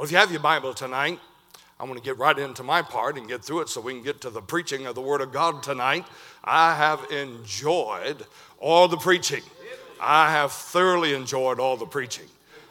Well, if you have your Bible tonight, I want to get right into my part and get through it so we can get to the preaching of the Word of God tonight. I have enjoyed all the preaching. I have thoroughly enjoyed all the preaching.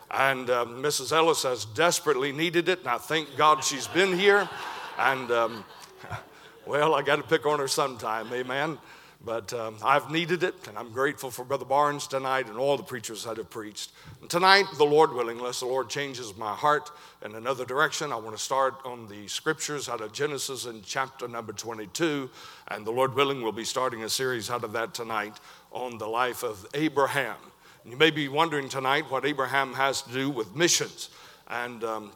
And um, Mrs. Ellis has desperately needed it, and I thank God she's been here. And um, well, I got to pick on her sometime, amen. But um, I've needed it, and I'm grateful for Brother Barnes tonight and all the preachers that have preached. And tonight, the Lord willing, unless the Lord changes my heart in another direction, I want to start on the scriptures out of Genesis in chapter number 22. And the Lord willing, we'll be starting a series out of that tonight on the life of Abraham. And you may be wondering tonight what Abraham has to do with missions. And um,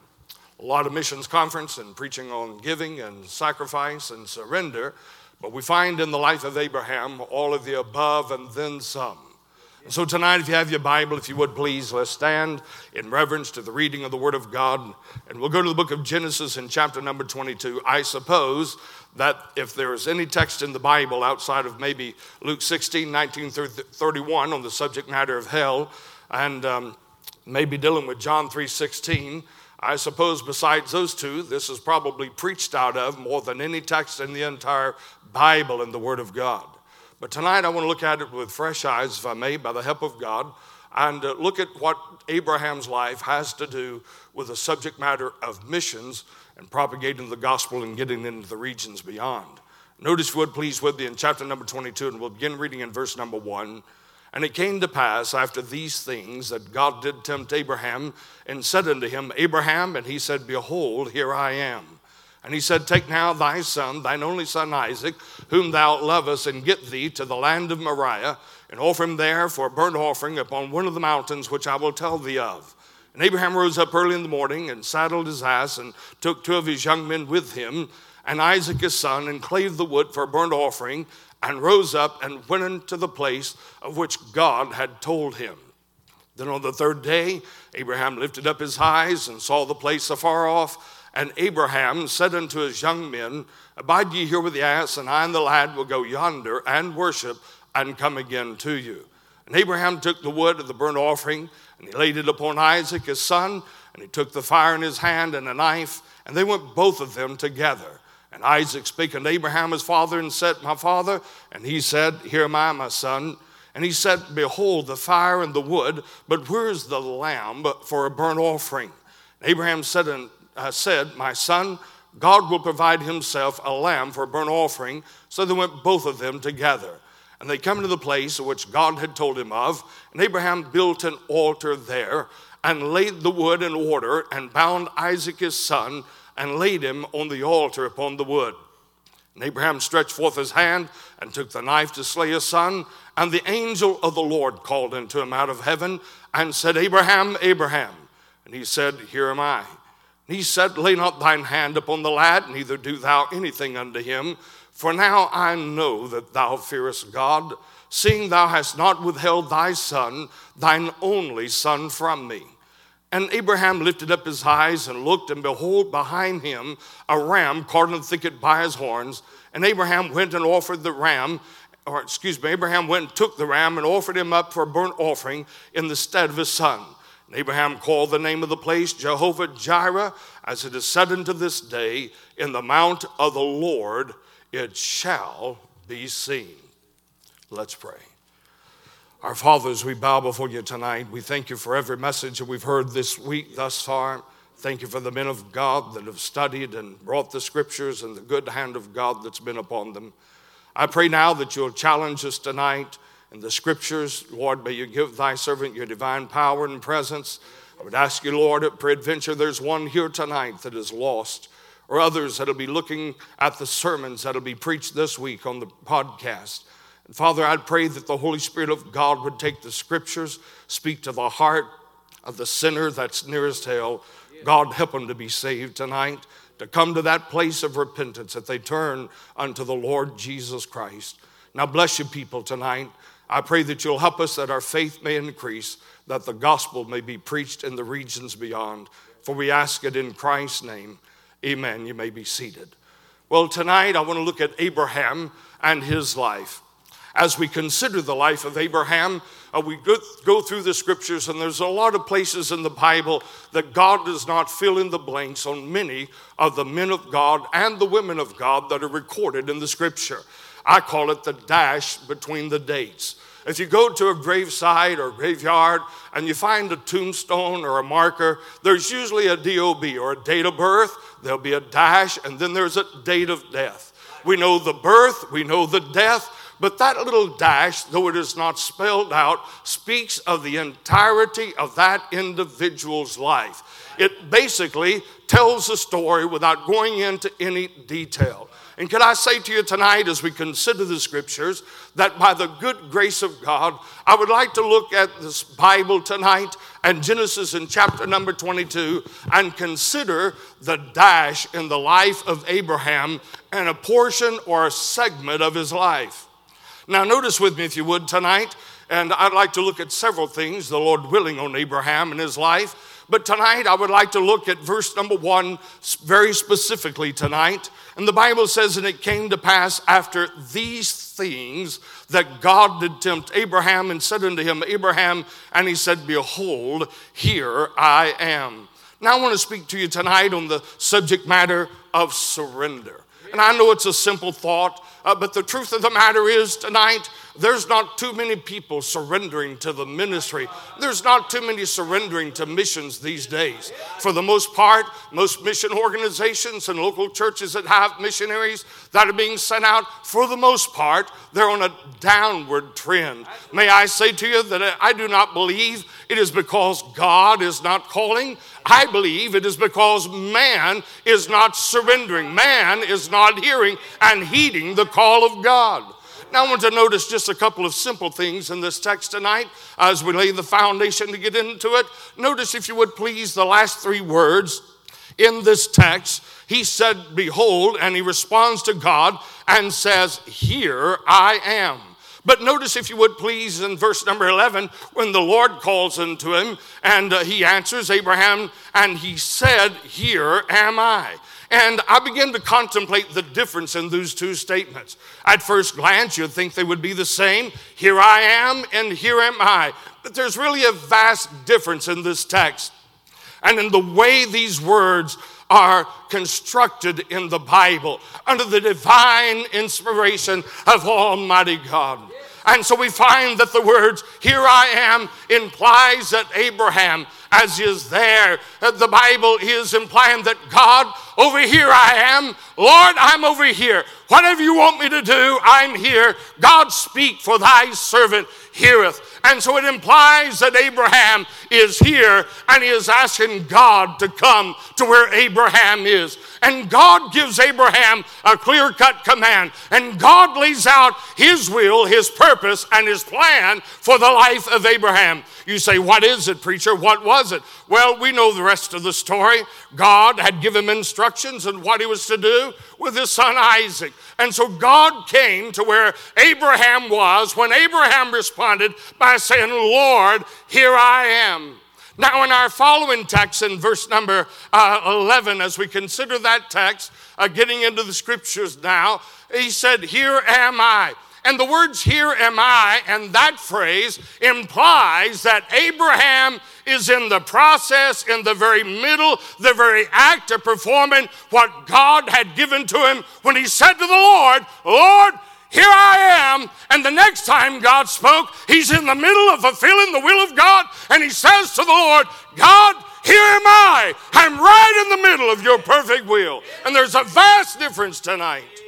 a lot of missions conference and preaching on giving and sacrifice and surrender. But we find in the life of Abraham all of the above and then some. And so tonight, if you have your Bible, if you would please, let's stand in reverence to the reading of the Word of God. And we'll go to the book of Genesis in chapter number 22. I suppose that if there is any text in the Bible outside of maybe Luke 16, 19 through 31 on the subject matter of hell, and um, maybe dealing with John 3 16, I suppose besides those two, this is probably preached out of more than any text in the entire Bible and the Word of God. But tonight I want to look at it with fresh eyes, if I may, by the help of God, and uh, look at what Abraham's life has to do with the subject matter of missions and propagating the gospel and getting into the regions beyond. Notice, would please, with me in chapter number 22, and we'll begin reading in verse number 1. And it came to pass after these things that God did tempt Abraham and said unto him, Abraham, and he said, Behold, here I am. And he said, Take now thy son, thine only son Isaac, whom thou lovest, and get thee to the land of Moriah, and offer him there for a burnt offering upon one of the mountains which I will tell thee of. And Abraham rose up early in the morning and saddled his ass and took two of his young men with him, and Isaac his son, and clave the wood for a burnt offering, and rose up and went into the place of which God had told him. Then on the third day, Abraham lifted up his eyes and saw the place afar off. And Abraham said unto his young men, Abide ye here with the ass, and I and the lad will go yonder and worship and come again to you. And Abraham took the wood of the burnt offering, and he laid it upon Isaac his son, and he took the fire in his hand and a knife, and they went both of them together. And Isaac speaking to Abraham his father and said, My father. And he said, Here am I, my son. And he said, Behold, the fire and the wood, but where is the lamb for a burnt offering? And Abraham said, and, uh, said, My son, God will provide himself a lamb for a burnt offering. So they went both of them together. And they come to the place which God had told him of. And Abraham built an altar there and laid the wood in order and bound Isaac his son and laid him on the altar upon the wood. And Abraham stretched forth his hand and took the knife to slay his son. And the angel of the Lord called unto him out of heaven and said, Abraham, Abraham. And he said, Here am I. And he said, Lay not thine hand upon the lad, neither do thou anything unto him. For now I know that thou fearest God, seeing thou hast not withheld thy son, thine only son, from me. And Abraham lifted up his eyes and looked, and behold, behind him a ram caught in the thicket by his horns. And Abraham went and offered the ram, or excuse me, Abraham went and took the ram and offered him up for a burnt offering in the stead of his son. And Abraham called the name of the place Jehovah Jireh, as it is said unto this day, In the mount of the Lord it shall be seen. Let's pray. Our fathers, we bow before you tonight. We thank you for every message that we've heard this week thus far. Thank you for the men of God that have studied and brought the scriptures and the good hand of God that's been upon them. I pray now that you'll challenge us tonight in the scriptures. Lord, may you give thy servant your divine power and presence. I would ask you, Lord, peradventure there's one here tonight that is lost, or others that'll be looking at the sermons that'll be preached this week on the podcast. And Father, I'd pray that the Holy Spirit of God would take the scriptures, speak to the heart of the sinner that's nearest hell. God, help them to be saved tonight, to come to that place of repentance that they turn unto the Lord Jesus Christ. Now, bless you, people, tonight. I pray that you'll help us that our faith may increase, that the gospel may be preached in the regions beyond. For we ask it in Christ's name. Amen. You may be seated. Well, tonight I want to look at Abraham and his life. As we consider the life of Abraham, uh, we go, go through the scriptures, and there's a lot of places in the Bible that God does not fill in the blanks on many of the men of God and the women of God that are recorded in the scripture. I call it the dash between the dates. If you go to a gravesite or graveyard and you find a tombstone or a marker, there's usually a DOB or a date of birth, there'll be a dash, and then there's a date of death. We know the birth, we know the death, but that little dash, though it is not spelled out, speaks of the entirety of that individual's life. It basically tells the story without going into any detail. And can I say to you tonight, as we consider the scriptures, that by the good grace of God, I would like to look at this Bible tonight and Genesis in chapter number 22 and consider the dash in the life of Abraham and a portion or a segment of his life. Now, notice with me, if you would, tonight, and I'd like to look at several things, the Lord willing, on Abraham and his life. But tonight, I would like to look at verse number one very specifically tonight. And the Bible says, And it came to pass after these things that God did tempt Abraham and said unto him, Abraham, and he said, Behold, here I am. Now I want to speak to you tonight on the subject matter of surrender. And I know it's a simple thought, uh, but the truth of the matter is tonight, there's not too many people surrendering to the ministry. There's not too many surrendering to missions these days. For the most part, most mission organizations and local churches that have missionaries that are being sent out, for the most part, they're on a downward trend. May I say to you that I do not believe it is because God is not calling. I believe it is because man is not surrendering, man is not hearing and heeding the call of God. Now, I want to notice just a couple of simple things in this text tonight as we lay the foundation to get into it. Notice, if you would please, the last three words in this text. He said, Behold, and he responds to God and says, Here I am. But notice, if you would please, in verse number 11, when the Lord calls unto him and uh, he answers Abraham, and he said, Here am I. And I began to contemplate the difference in those two statements. At first glance, you'd think they would be the same. Here I am, and here am I. But there's really a vast difference in this text and in the way these words are constructed in the Bible under the divine inspiration of Almighty God. And so we find that the words, Here I am, implies that Abraham, as is there, the Bible is implying that God, over here I am, Lord, I'm over here. Whatever you want me to do, I'm here. God, speak, for thy servant heareth. And so it implies that Abraham is here and he is asking God to come to where Abraham is. And God gives Abraham a clear cut command. And God lays out his will, his purpose, and his plan for the life of Abraham. You say, What is it, preacher? What was it? Well, we know the rest of the story. God had given him instructions on what he was to do with his son Isaac. And so God came to where Abraham was when Abraham responded by saying, Lord, here I am. Now, in our following text, in verse number uh, 11, as we consider that text, uh, getting into the scriptures now, he said, Here am I. And the words, Here am I, and that phrase implies that Abraham is in the process, in the very middle, the very act of performing what God had given to him when he said to the Lord, Lord, here I am. And the next time God spoke, he's in the middle of fulfilling the will of God, and he says to the Lord, God, here am I. I'm right in the middle of your perfect will. And there's a vast difference tonight.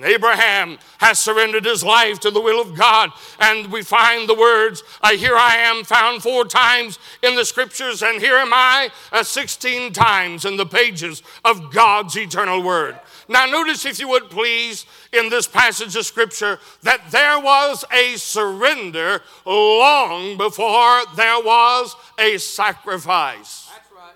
And Abraham has surrendered his life to the will of God. And we find the words, Here I am, found four times in the scriptures, and here am I, uh, 16 times in the pages of God's eternal word. Now, notice, if you would please, in this passage of scripture, that there was a surrender long before there was a sacrifice. That's right.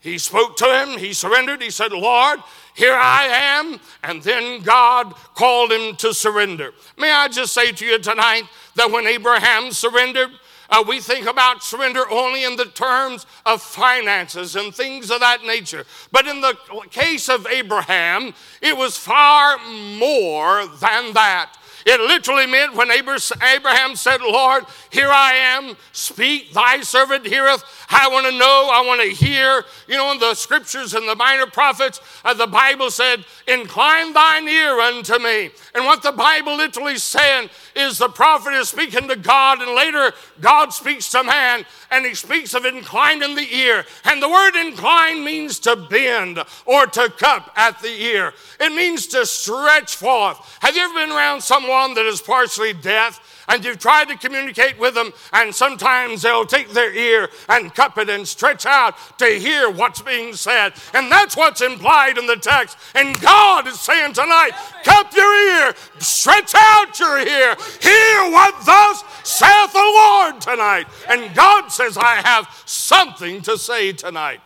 He spoke to him, he surrendered, he said, Lord, here I am. And then God called him to surrender. May I just say to you tonight that when Abraham surrendered, uh, we think about surrender only in the terms of finances and things of that nature. But in the case of Abraham, it was far more than that. It literally meant when Abraham said, Lord, here I am, speak, thy servant heareth. I want to know, I want to hear. You know, in the scriptures and the minor prophets, uh, the Bible said, Incline thine ear unto me. And what the Bible literally saying is the prophet is speaking to God, and later God speaks to man, and he speaks of inclining the ear. And the word incline means to bend or to cup at the ear, it means to stretch forth. Have you ever been around someone that is partially deaf? And you've tried to communicate with them, and sometimes they'll take their ear and cup it and stretch out to hear what's being said. And that's what's implied in the text. And God is saying tonight, cup your ear, stretch out your ear, hear what thus saith the Lord tonight. And God says, I have something to say tonight.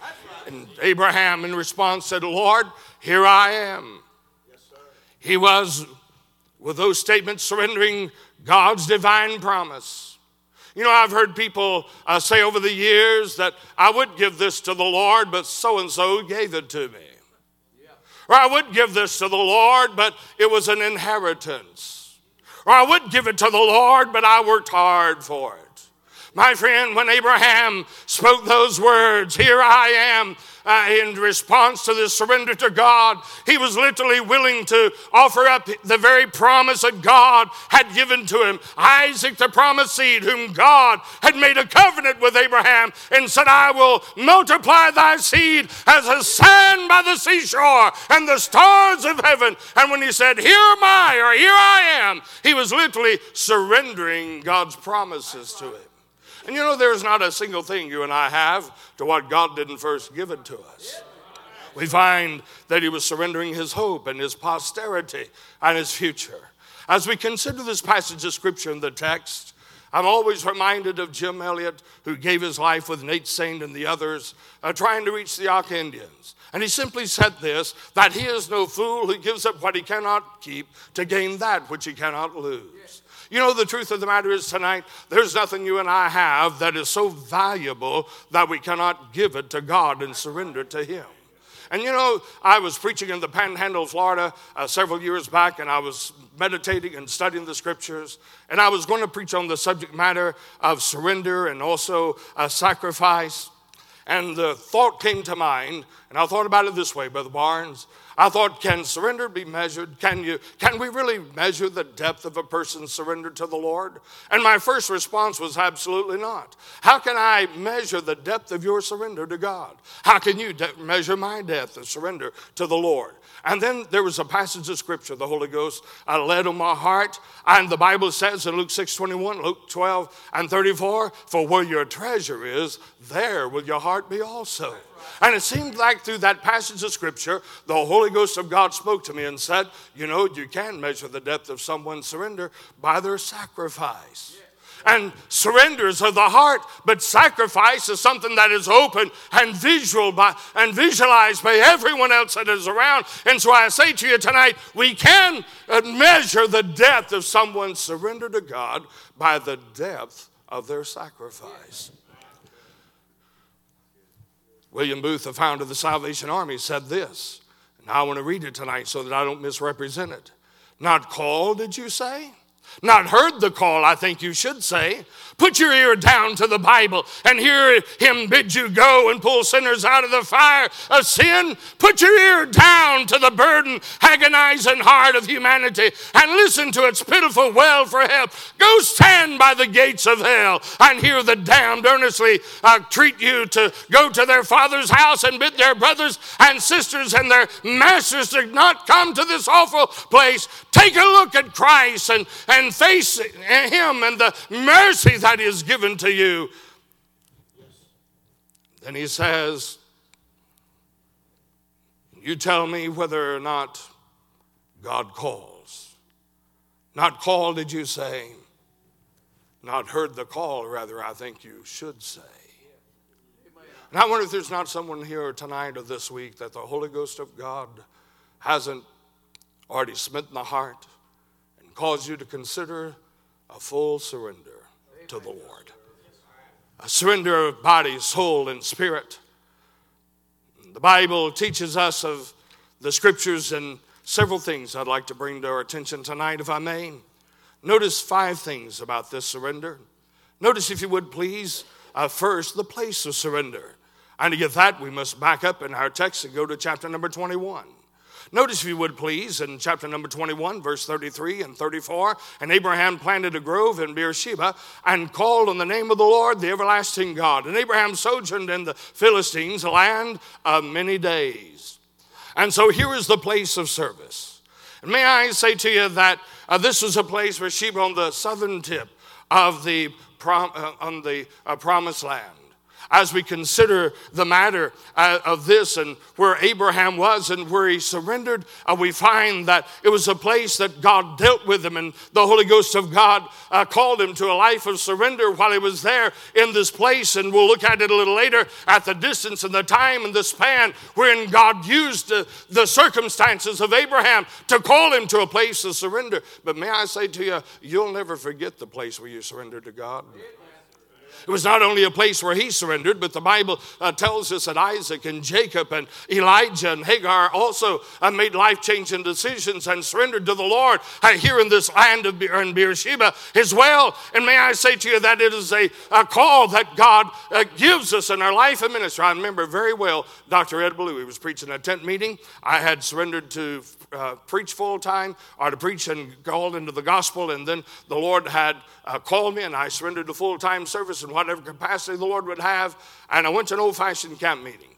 And Abraham, in response, said, Lord, here I am. He was, with those statements, surrendering God's divine promise. You know, I've heard people uh, say over the years that I would give this to the Lord, but so and so gave it to me. Yeah. Or I would give this to the Lord, but it was an inheritance. Or I would give it to the Lord, but I worked hard for it. My friend, when Abraham spoke those words, Here I am, uh, in response to the surrender to God, he was literally willing to offer up the very promise that God had given to him Isaac, the promised seed, whom God had made a covenant with Abraham and said, I will multiply thy seed as a sand by the seashore and the stars of heaven. And when he said, Here am I, or here I am, he was literally surrendering God's promises to him. And you know, there's not a single thing you and I have to what God didn't first give it to us. We find that he was surrendering his hope and his posterity and his future. As we consider this passage of scripture in the text, I'm always reminded of Jim Elliot, who gave his life with Nate Saint and the others, uh, trying to reach the Auca Indians. And he simply said this that he is no fool who gives up what he cannot keep to gain that which he cannot lose. You know, the truth of the matter is tonight, there's nothing you and I have that is so valuable that we cannot give it to God and surrender to Him. And you know, I was preaching in the Panhandle, Florida, uh, several years back, and I was meditating and studying the scriptures. And I was going to preach on the subject matter of surrender and also sacrifice. And the thought came to mind, and I thought about it this way, Brother Barnes. I thought, can surrender be measured? Can you can we really measure the depth of a person's surrender to the Lord? And my first response was absolutely not. How can I measure the depth of your surrender to God? How can you de- measure my depth of surrender to the Lord? And then there was a passage of scripture the Holy Ghost uh, led on my heart. And the Bible says in Luke 6 21, Luke 12 and 34, For where your treasure is, there will your heart be also. And it seemed like through that passage of scripture, the Holy Ghost of God spoke to me and said, You know, you can measure the depth of someone's surrender by their sacrifice. And surrenders of the heart, but sacrifice is something that is open and visual by, and visualized by everyone else that is around. And so I say to you tonight, we can uh, measure the depth of someone's surrender to God by the depth of their sacrifice. William Booth, the founder of the Salvation Army, said this. And I want to read it tonight so that I don't misrepresent it. Not called, did you say? Not heard the call, I think you should say. Put your ear down to the Bible and hear him bid you go and pull sinners out of the fire of sin. Put your ear down to the burden, agonizing heart of humanity and listen to its pitiful wail for help. Go stand by the gates of hell and hear the damned earnestly uh, treat you to go to their father's house and bid their brothers and sisters and their masters to not come to this awful place. Take a look at Christ and, and face him and the mercy that is given to you. Then he says, You tell me whether or not God calls. Not called, did you say? Not heard the call, rather, I think you should say. And I wonder if there's not someone here tonight or this week that the Holy Ghost of God hasn't already smitten the heart and caused you to consider a full surrender to the Lord. A surrender of body, soul, and spirit. The Bible teaches us of the scriptures and several things I'd like to bring to our attention tonight, if I may. Notice five things about this surrender. Notice, if you would please, uh, first, the place of surrender. And to get that, we must back up in our text and go to chapter number 21. Notice, if you would please, in chapter number 21, verse 33 and 34, and Abraham planted a grove in Beersheba and called on the name of the Lord, the everlasting God. And Abraham sojourned in the Philistines, land of many days. And so here is the place of service. And may I say to you that uh, this was a place, Beersheba, on the southern tip of the, prom- uh, on the uh, promised land as we consider the matter uh, of this and where Abraham was and where he surrendered, uh, we find that it was a place that God dealt with him, and the Holy Ghost of God uh, called him to a life of surrender while he was there in this place. And we'll look at it a little later at the distance and the time and the span wherein God used the circumstances of Abraham to call him to a place of surrender. But may I say to you, you'll never forget the place where you surrendered to God. It was not only a place where he surrendered, but the Bible uh, tells us that Isaac and Jacob and Elijah and Hagar also uh, made life changing decisions and surrendered to the Lord uh, here in this land of Be- in Beersheba as well. And may I say to you that it is a, a call that God uh, gives us in our life and ministry. I remember very well Dr. Ed Blue. He was preaching a tent meeting. I had surrendered to uh, preach full time or to preach and called into the gospel, and then the Lord had uh, called me and I surrendered to full time service in whatever capacity the Lord would have. And I went to an old fashioned camp meeting.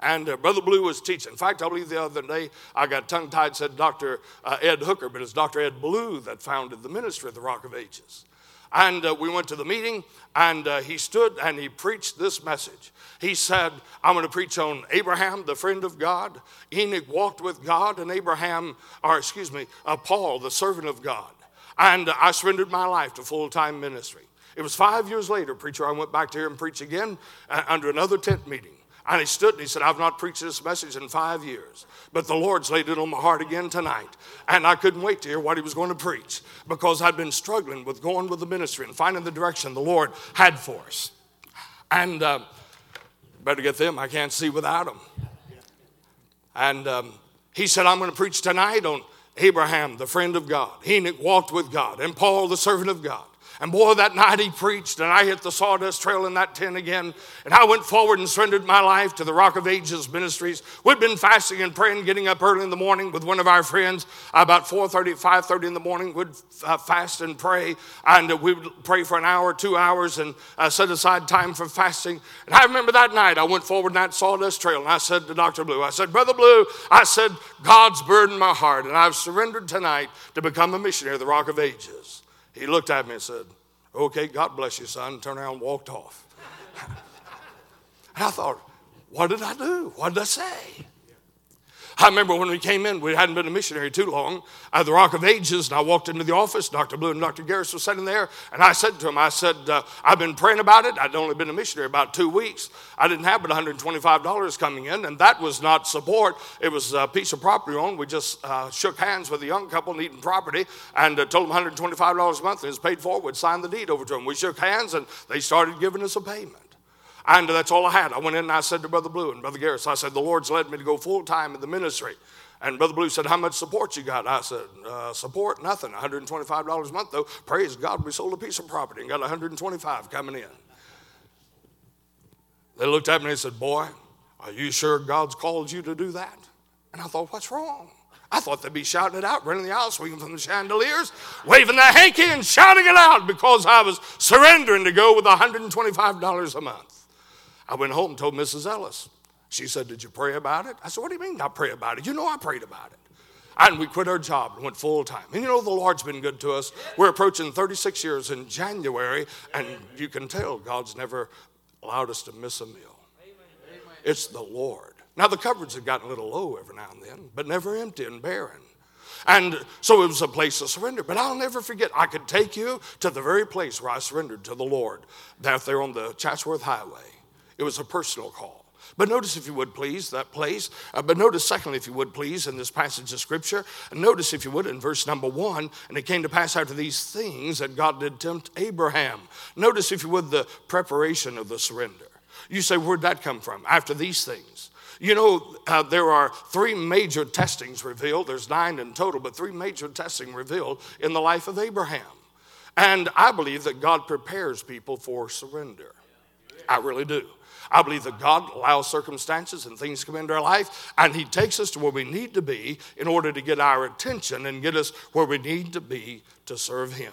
And uh, Brother Blue was teaching. In fact, I believe the other day I got tongue tied, said Dr. Uh, Ed Hooker, but it's Dr. Ed Blue that founded the ministry of the Rock of Ages. And uh, we went to the meeting, and uh, he stood and he preached this message. He said, I'm going to preach on Abraham, the friend of God. Enoch walked with God, and Abraham, or excuse me, uh, Paul, the servant of God. And I surrendered my life to full time ministry. It was five years later, preacher, I went back to hear him preach again uh, under another tent meeting. And he stood and he said, I've not preached this message in five years, but the Lord's laid it on my heart again tonight. And I couldn't wait to hear what he was going to preach because I'd been struggling with going with the ministry and finding the direction the Lord had for us. And uh, better get them, I can't see without them. And um, he said, I'm going to preach tonight on Abraham, the friend of God. Enoch walked with God, and Paul, the servant of God. And boy, that night he preached, and I hit the sawdust trail in that tent again. And I went forward and surrendered my life to the Rock of Ages ministries. We'd been fasting and praying, getting up early in the morning with one of our friends. About 4.30, 5.30 in the morning, we'd uh, fast and pray. And we would pray for an hour, two hours, and uh, set aside time for fasting. And I remember that night, I went forward in that sawdust trail, and I said to Dr. Blue, I said, Brother Blue, I said, God's burdened my heart, and I've surrendered tonight to become a missionary of the Rock of Ages. He looked at me and said, Okay, God bless you, son. Turned around and walked off. and I thought, what did I do? What did I say? I remember when we came in, we hadn't been a missionary too long, at the Rock of Ages, and I walked into the office. Dr. Blue and Dr. Garris were sitting there, and I said to him, I said, uh, I've been praying about it. I'd only been a missionary about two weeks. I didn't have but $125 coming in, and that was not support. It was a piece of property owned. We just uh, shook hands with a young couple needing property and uh, told them $125 a month, it paid for. We'd sign the deed over to them. We shook hands, and they started giving us a payment. And that's all I had. I went in and I said to Brother Blue and Brother Garris, I said, The Lord's led me to go full time in the ministry. And Brother Blue said, How much support you got? I said, uh, Support? Nothing. $125 a month, though. Praise God, we sold a piece of property and got 125 coming in. They looked at me and said, Boy, are you sure God's called you to do that? And I thought, What's wrong? I thought they'd be shouting it out, running the aisle, swinging from the chandeliers, waving the hanky and shouting it out because I was surrendering to go with $125 a month. I went home and told Mrs. Ellis. She said, Did you pray about it? I said, What do you mean I pray about it? You know I prayed about it. And we quit our job and went full time. And you know, the Lord's been good to us. We're approaching 36 years in January, and you can tell God's never allowed us to miss a meal. It's the Lord. Now, the cupboards have gotten a little low every now and then, but never empty and barren. And so it was a place of surrender. But I'll never forget, I could take you to the very place where I surrendered to the Lord, out there on the Chatsworth Highway. It was a personal call. But notice, if you would please, that place. Uh, but notice, secondly, if you would please, in this passage of Scripture, notice, if you would, in verse number one, and it came to pass after these things that God did tempt Abraham. Notice, if you would, the preparation of the surrender. You say, where'd that come from? After these things. You know, uh, there are three major testings revealed. There's nine in total, but three major testing revealed in the life of Abraham. And I believe that God prepares people for surrender. I really do. I believe that God allows circumstances and things come into our life, and He takes us to where we need to be in order to get our attention and get us where we need to be to serve Him.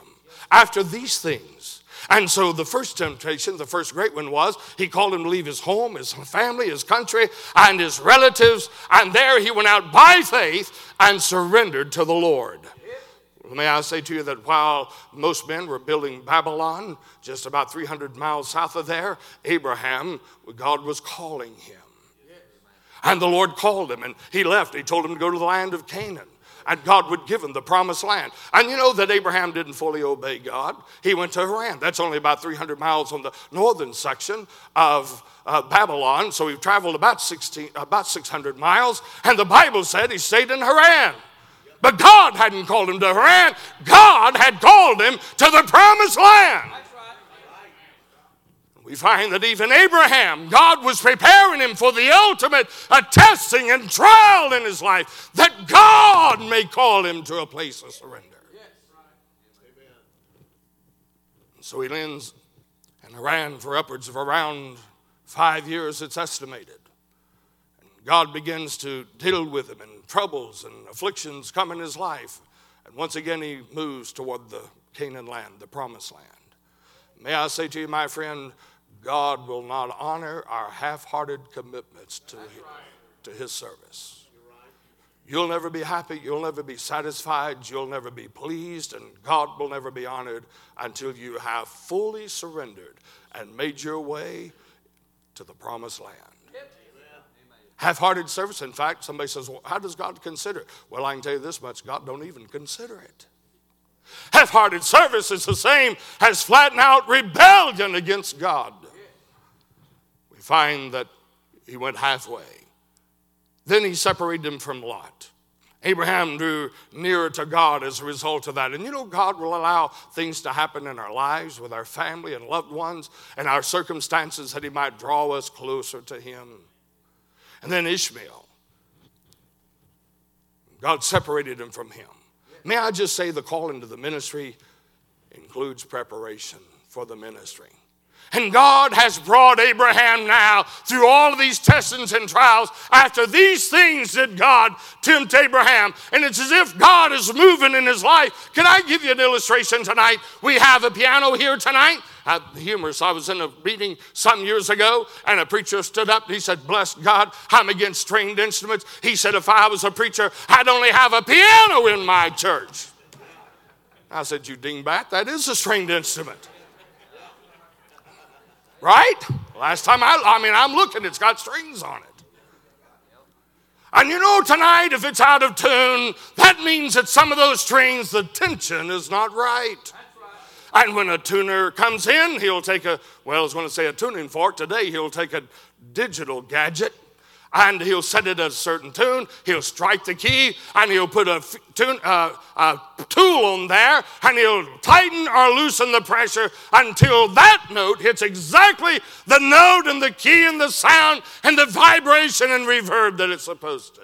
After these things, and so the first temptation, the first great one was he called him to leave his home, his family, his country, and his relatives. And there he went out by faith and surrendered to the Lord. May I say to you that while most men were building Babylon, just about 300 miles south of there, Abraham, God was calling him. And the Lord called him, and he left. He told him to go to the land of Canaan and God would give him the promised land. And you know that Abraham didn't fully obey God. He went to Haran. That's only about 300 miles on the northern section of uh, Babylon. So he traveled about, 16, about 600 miles. And the Bible said he stayed in Haran. But God hadn't called him to Haran, God had called him to the promised land. We find that even Abraham, God was preparing him for the ultimate testing and trial in his life, that God may call him to a place of surrender. So he lands in Haran for upwards of around five years, it's estimated. God begins to deal with him, and troubles and afflictions come in his life. And once again, he moves toward the Canaan land, the promised land. May I say to you, my friend, God will not honor our half hearted commitments to, his, to his service. You'll never be happy, you'll never be satisfied, you'll never be pleased, and God will never be honored until you have fully surrendered and made your way to the promised land. Half hearted service, in fact, somebody says, well, How does God consider it? Well, I can tell you this much God don't even consider it. Half hearted service is the same as flatten out rebellion against God. We find that he went halfway. Then he separated him from Lot. Abraham drew nearer to God as a result of that. And you know, God will allow things to happen in our lives with our family and loved ones and our circumstances that He might draw us closer to Him. And then Ishmael. God separated him from him. May I just say the call into the ministry includes preparation for the ministry. And God has brought Abraham now through all of these testings and trials. After these things did God tempt Abraham. And it's as if God is moving in his life. Can I give you an illustration tonight? We have a piano here tonight. Uh, humorous. I was in a meeting some years ago, and a preacher stood up. and He said, Bless God, I'm against stringed instruments. He said, If I was a preacher, I'd only have a piano in my church. I said, You dingbat, that is a stringed instrument. Right? Last time I, I mean, I'm looking, it's got strings on it. And you know, tonight, if it's out of tune, that means that some of those strings, the tension is not right. And when a tuner comes in, he'll take a, well, I was going to say a tuning fork. Today, he'll take a digital gadget and he'll set it at a certain tune. He'll strike the key and he'll put a, tune, uh, a tool on there and he'll tighten or loosen the pressure until that note hits exactly the note and the key and the sound and the vibration and reverb that it's supposed to.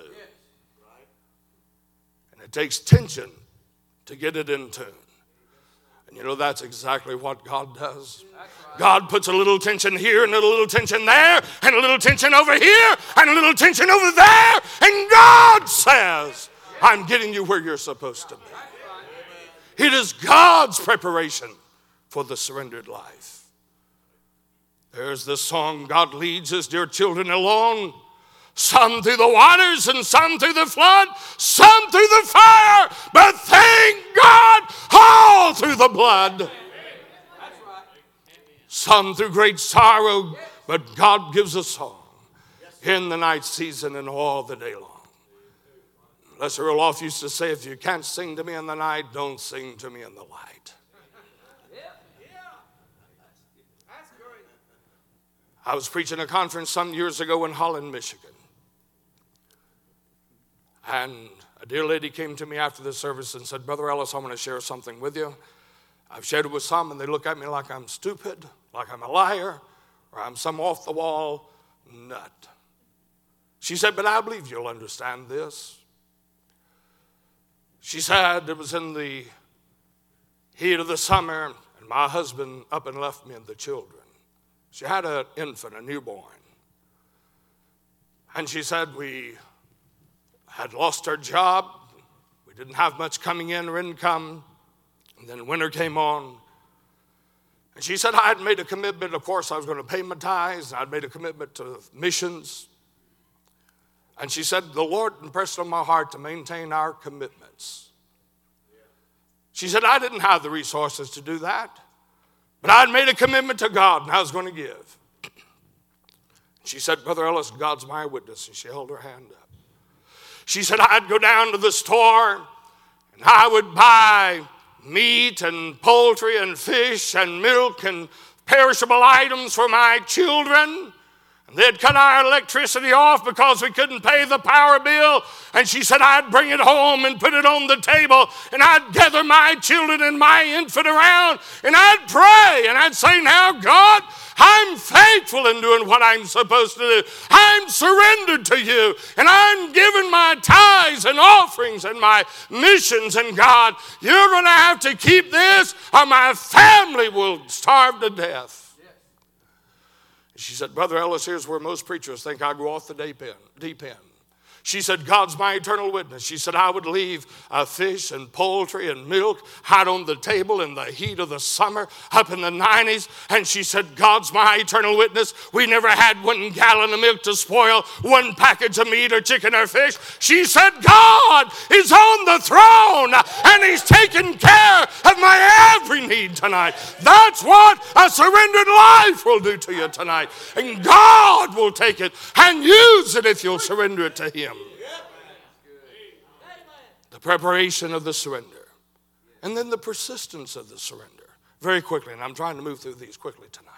And it takes tension to get it in tune. And you know, that's exactly what God does. God puts a little tension here and a little tension there and a little tension over here and a little tension over there. And God says, I'm getting you where you're supposed to be. It is God's preparation for the surrendered life. There's the song God leads his dear children alone some through the waters and some through the flood, some through the fire, but thank God, all through the blood. Some through great sorrow, but God gives us song in the night season and all the day long. Lester Roloff used to say, if you can't sing to me in the night, don't sing to me in the light. I was preaching a conference some years ago in Holland, Michigan. And a dear lady came to me after the service and said, Brother Ellis, I want to share something with you. I've shared it with some, and they look at me like I'm stupid, like I'm a liar, or I'm some off the wall nut. She said, But I believe you'll understand this. She said it was in the heat of the summer, and my husband up and left me and the children. She had an infant, a newborn. And she said, We had lost our job. We didn't have much coming in or income. And then winter came on. And she said, I had made a commitment. Of course, I was going to pay my tithes. I'd made a commitment to missions. And she said, The Lord impressed on my heart to maintain our commitments. She said, I didn't have the resources to do that, but I'd made a commitment to God and I was going to give. She said, Brother Ellis, God's my witness. And she held her hand up. She said, I'd go down to the store and I would buy meat and poultry and fish and milk and perishable items for my children. And they'd cut our electricity off because we couldn't pay the power bill. And she said, I'd bring it home and put it on the table, and I'd gather my children and my infant around, and I'd pray, and I'd say, Now, God, I'm faithful in doing what I'm supposed to do. I'm surrendered to you, and I'm giving my tithes and offerings and my missions. And God, you're going to have to keep this, or my family will starve to death. She said, Brother Ellis, here's where most preachers think I go off the deep end. Deep end. She said, God's my eternal witness. She said, I would leave uh, fish and poultry and milk hot on the table in the heat of the summer up in the 90s. And she said, God's my eternal witness. We never had one gallon of milk to spoil one package of meat or chicken or fish. She said, God is on the throne and He's taking care of my every need tonight. That's what a surrendered life will do to you tonight. And God will take it and use it if you'll surrender it to Him the preparation of the surrender, and then the persistence of the surrender. Very quickly, and I'm trying to move through these quickly tonight.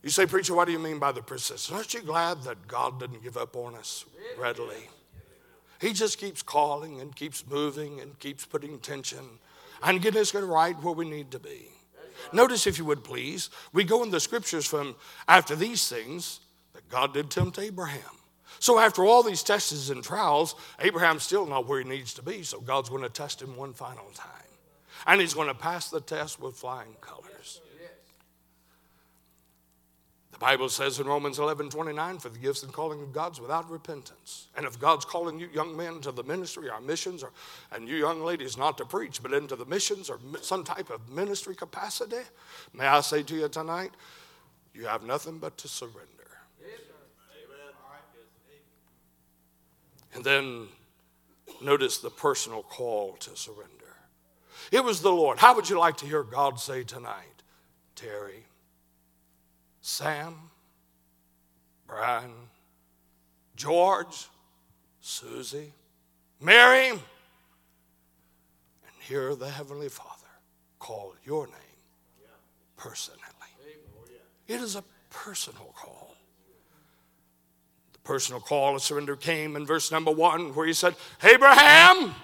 You say, Preacher, what do you mean by the persistence? Aren't you glad that God didn't give up on us readily? He just keeps calling and keeps moving and keeps putting tension and getting us right where we need to be. Notice, if you would please, we go in the scriptures from after these things that God did tempt Abraham. So, after all these tests and trials, Abraham's still not where he needs to be, so God's going to test him one final time. And he's going to pass the test with flying colors. The Bible says in Romans 11 29, for the gifts and calling of God's without repentance. And if God's calling you young men to the ministry or missions, or, and you young ladies not to preach, but into the missions or some type of ministry capacity, may I say to you tonight, you have nothing but to surrender. And then notice the personal call to surrender. It was the Lord. How would you like to hear God say tonight? Terry, Sam, Brian, George, Susie, Mary, and hear the Heavenly Father call your name personally. Oh, it is a personal call personal call of surrender came in verse number one, where he said, Abraham,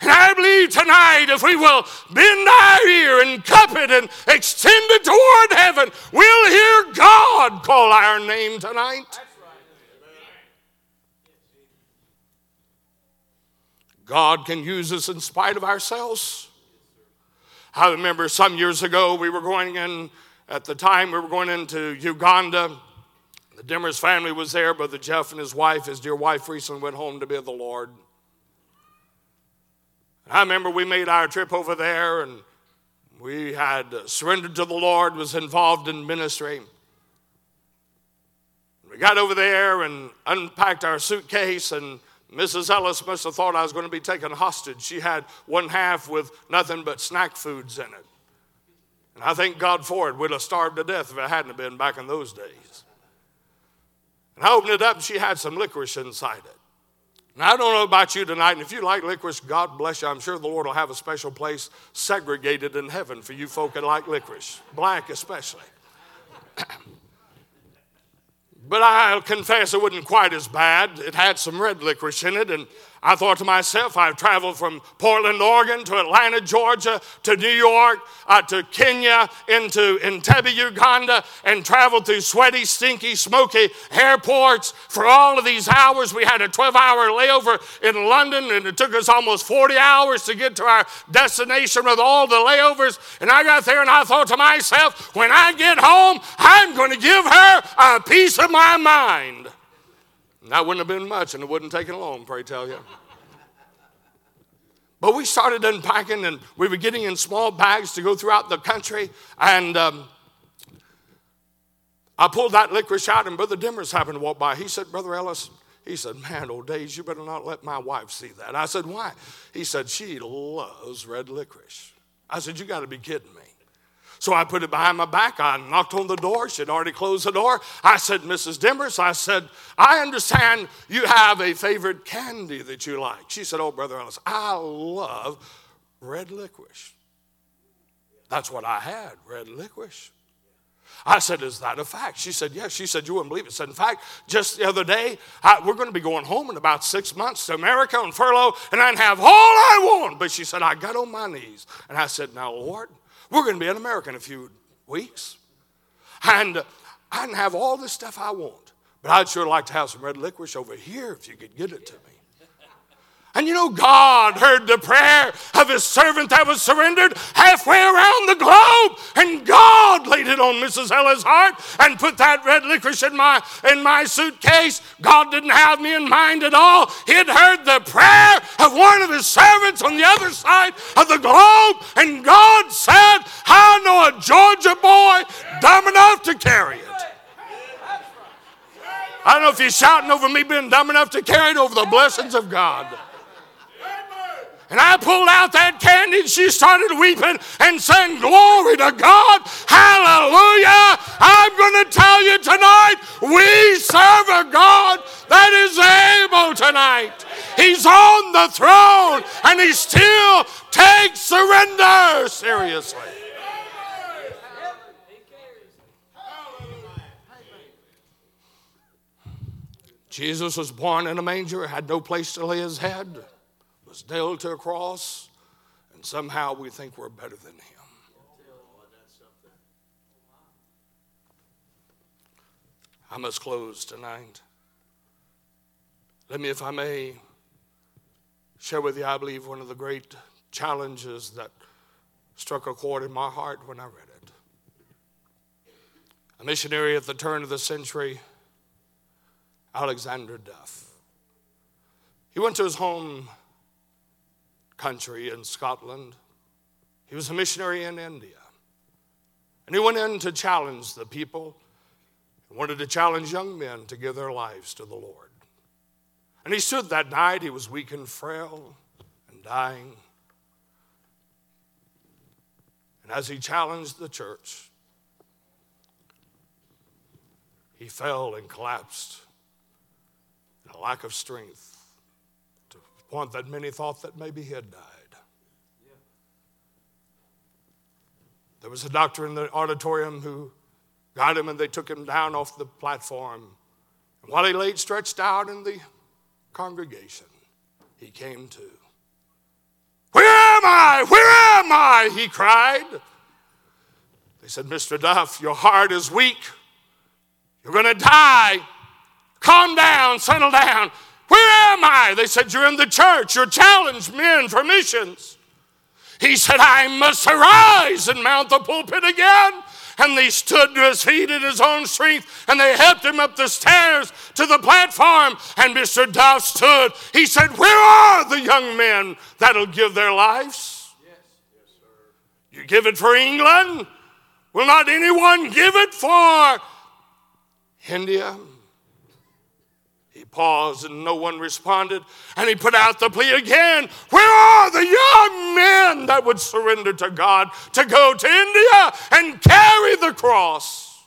and I believe tonight, if we will bend our ear and cup it and extend it toward heaven, we'll hear God call our name tonight. God can use us in spite of ourselves. I remember some years ago, we were going in, at the time, we were going into Uganda the Dimmers family was there, Brother Jeff and his wife, his dear wife, recently went home to be with the Lord. I remember we made our trip over there and we had surrendered to the Lord, was involved in ministry. We got over there and unpacked our suitcase, and Mrs. Ellis must have thought I was going to be taken hostage. She had one half with nothing but snack foods in it. And I thank God for it. We'd have starved to death if it hadn't been back in those days. And I opened it up and she had some licorice inside it. Now, I don't know about you tonight, and if you like licorice, God bless you. I'm sure the Lord will have a special place segregated in heaven for you folk that like licorice, black especially. but I'll confess it wasn't quite as bad. It had some red licorice in it, and I thought to myself, I've traveled from Portland, Oregon to Atlanta, Georgia to New York uh, to Kenya into Entebbe, Uganda, and traveled through sweaty, stinky, smoky airports for all of these hours. We had a 12 hour layover in London, and it took us almost 40 hours to get to our destination with all the layovers. And I got there and I thought to myself, when I get home, I'm going to give her a piece of my mind. That wouldn't have been much, and it wouldn't have taken long, pray tell you. But we started unpacking, and we were getting in small bags to go throughout the country. And um, I pulled that licorice out, and Brother Dimmers happened to walk by. He said, Brother Ellis, he said, Man, old days, you better not let my wife see that. I said, Why? He said, She loves red licorice. I said, You got to be kidding me. So I put it behind my back. I knocked on the door. She'd already closed the door. I said, Mrs. Dimmers, I said, I understand you have a favorite candy that you like. She said, Oh, Brother Ellis, I love red licorice. That's what I had, red licorice. I said, Is that a fact? She said, Yes. She said, You wouldn't believe it. I said, In fact, just the other day, I, we're going to be going home in about six months to America on furlough, and I'd have all I want. But she said, I got on my knees. And I said, Now, Lord, we're going to be in America in a few weeks. And uh, I can have all the stuff I want, but I'd sure like to have some red licorice over here if you could get it to me. And you know, God heard the prayer of his servant that was surrendered halfway around the globe. And God laid it on Mrs. Ella's heart and put that red licorice in my, in my suitcase. God didn't have me in mind at all. He had heard the prayer of one of his servants on the other side of the globe. And God said, I know a Georgia boy dumb enough to carry it. I don't know if you're shouting over me being dumb enough to carry it over the blessings of God. And I pulled out that candy and she started weeping and saying, Glory to God, hallelujah. I'm going to tell you tonight, we serve a God that is able tonight. He's on the throne and he still takes surrender seriously. Jesus was born in a manger, had no place to lay his head was nailed to a cross, and somehow we think we're better than him. I must close tonight. Let me, if I may, share with you, I believe, one of the great challenges that struck a chord in my heart when I read it. A missionary at the turn of the century, Alexander Duff. He went to his home country in Scotland. He was a missionary in India. And he went in to challenge the people. and wanted to challenge young men to give their lives to the Lord. And he stood that night. He was weak and frail and dying. And as he challenged the church, he fell and collapsed in a lack of strength point that many thought that maybe he had died. There was a doctor in the auditorium who got him and they took him down off the platform. And while he laid stretched out in the congregation, he came to. Where am I? Where am I? He cried. They said, Mr. Duff, your heart is weak. You're going to die. Calm down, settle down. Where am I? They said, You're in the church. You're challenged men for missions. He said, I must arise and mount the pulpit again. And they stood to his feet in his own strength and they helped him up the stairs to the platform. And Mr. Duff stood. He said, Where are the young men that'll give their lives? You give it for England? Will not anyone give it for India? Paused and no one responded. And he put out the plea again Where are the young men that would surrender to God to go to India and carry the cross?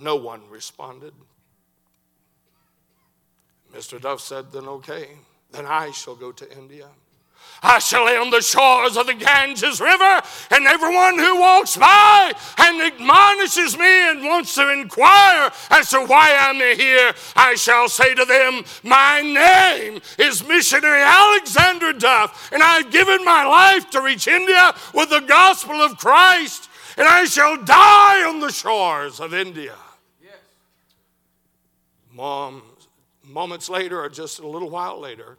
No one responded. Mr. Duff said, Then okay, then I shall go to India. I shall lay on the shores of the Ganges River, and everyone who walks by and admonishes me and wants to inquire as to why I'm here, I shall say to them, My name is missionary Alexander Duff, and I've given my life to reach India with the gospel of Christ, and I shall die on the shores of India. Yes. Mom, moments later, or just a little while later,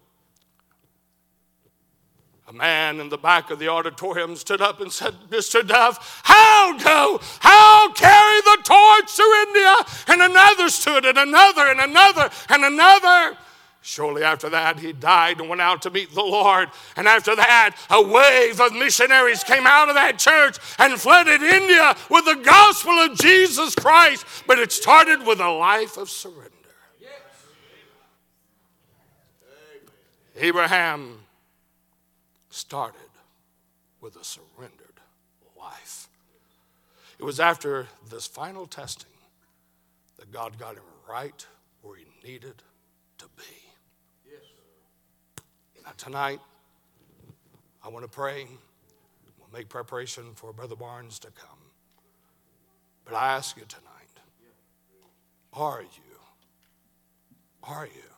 a man in the back of the auditorium stood up and said, Mr. Duff, how go? How carry the torch to India? And another stood, and another, and another, and another. Shortly after that, he died and went out to meet the Lord. And after that, a wave of missionaries came out of that church and flooded India with the gospel of Jesus Christ. But it started with a life of surrender. Yes. Abraham started with a surrendered life. It was after this final testing that God got him right where he needed to be. Yes. Now, tonight, I want to pray. We'll make preparation for Brother Barnes to come. But I ask you tonight are you, are you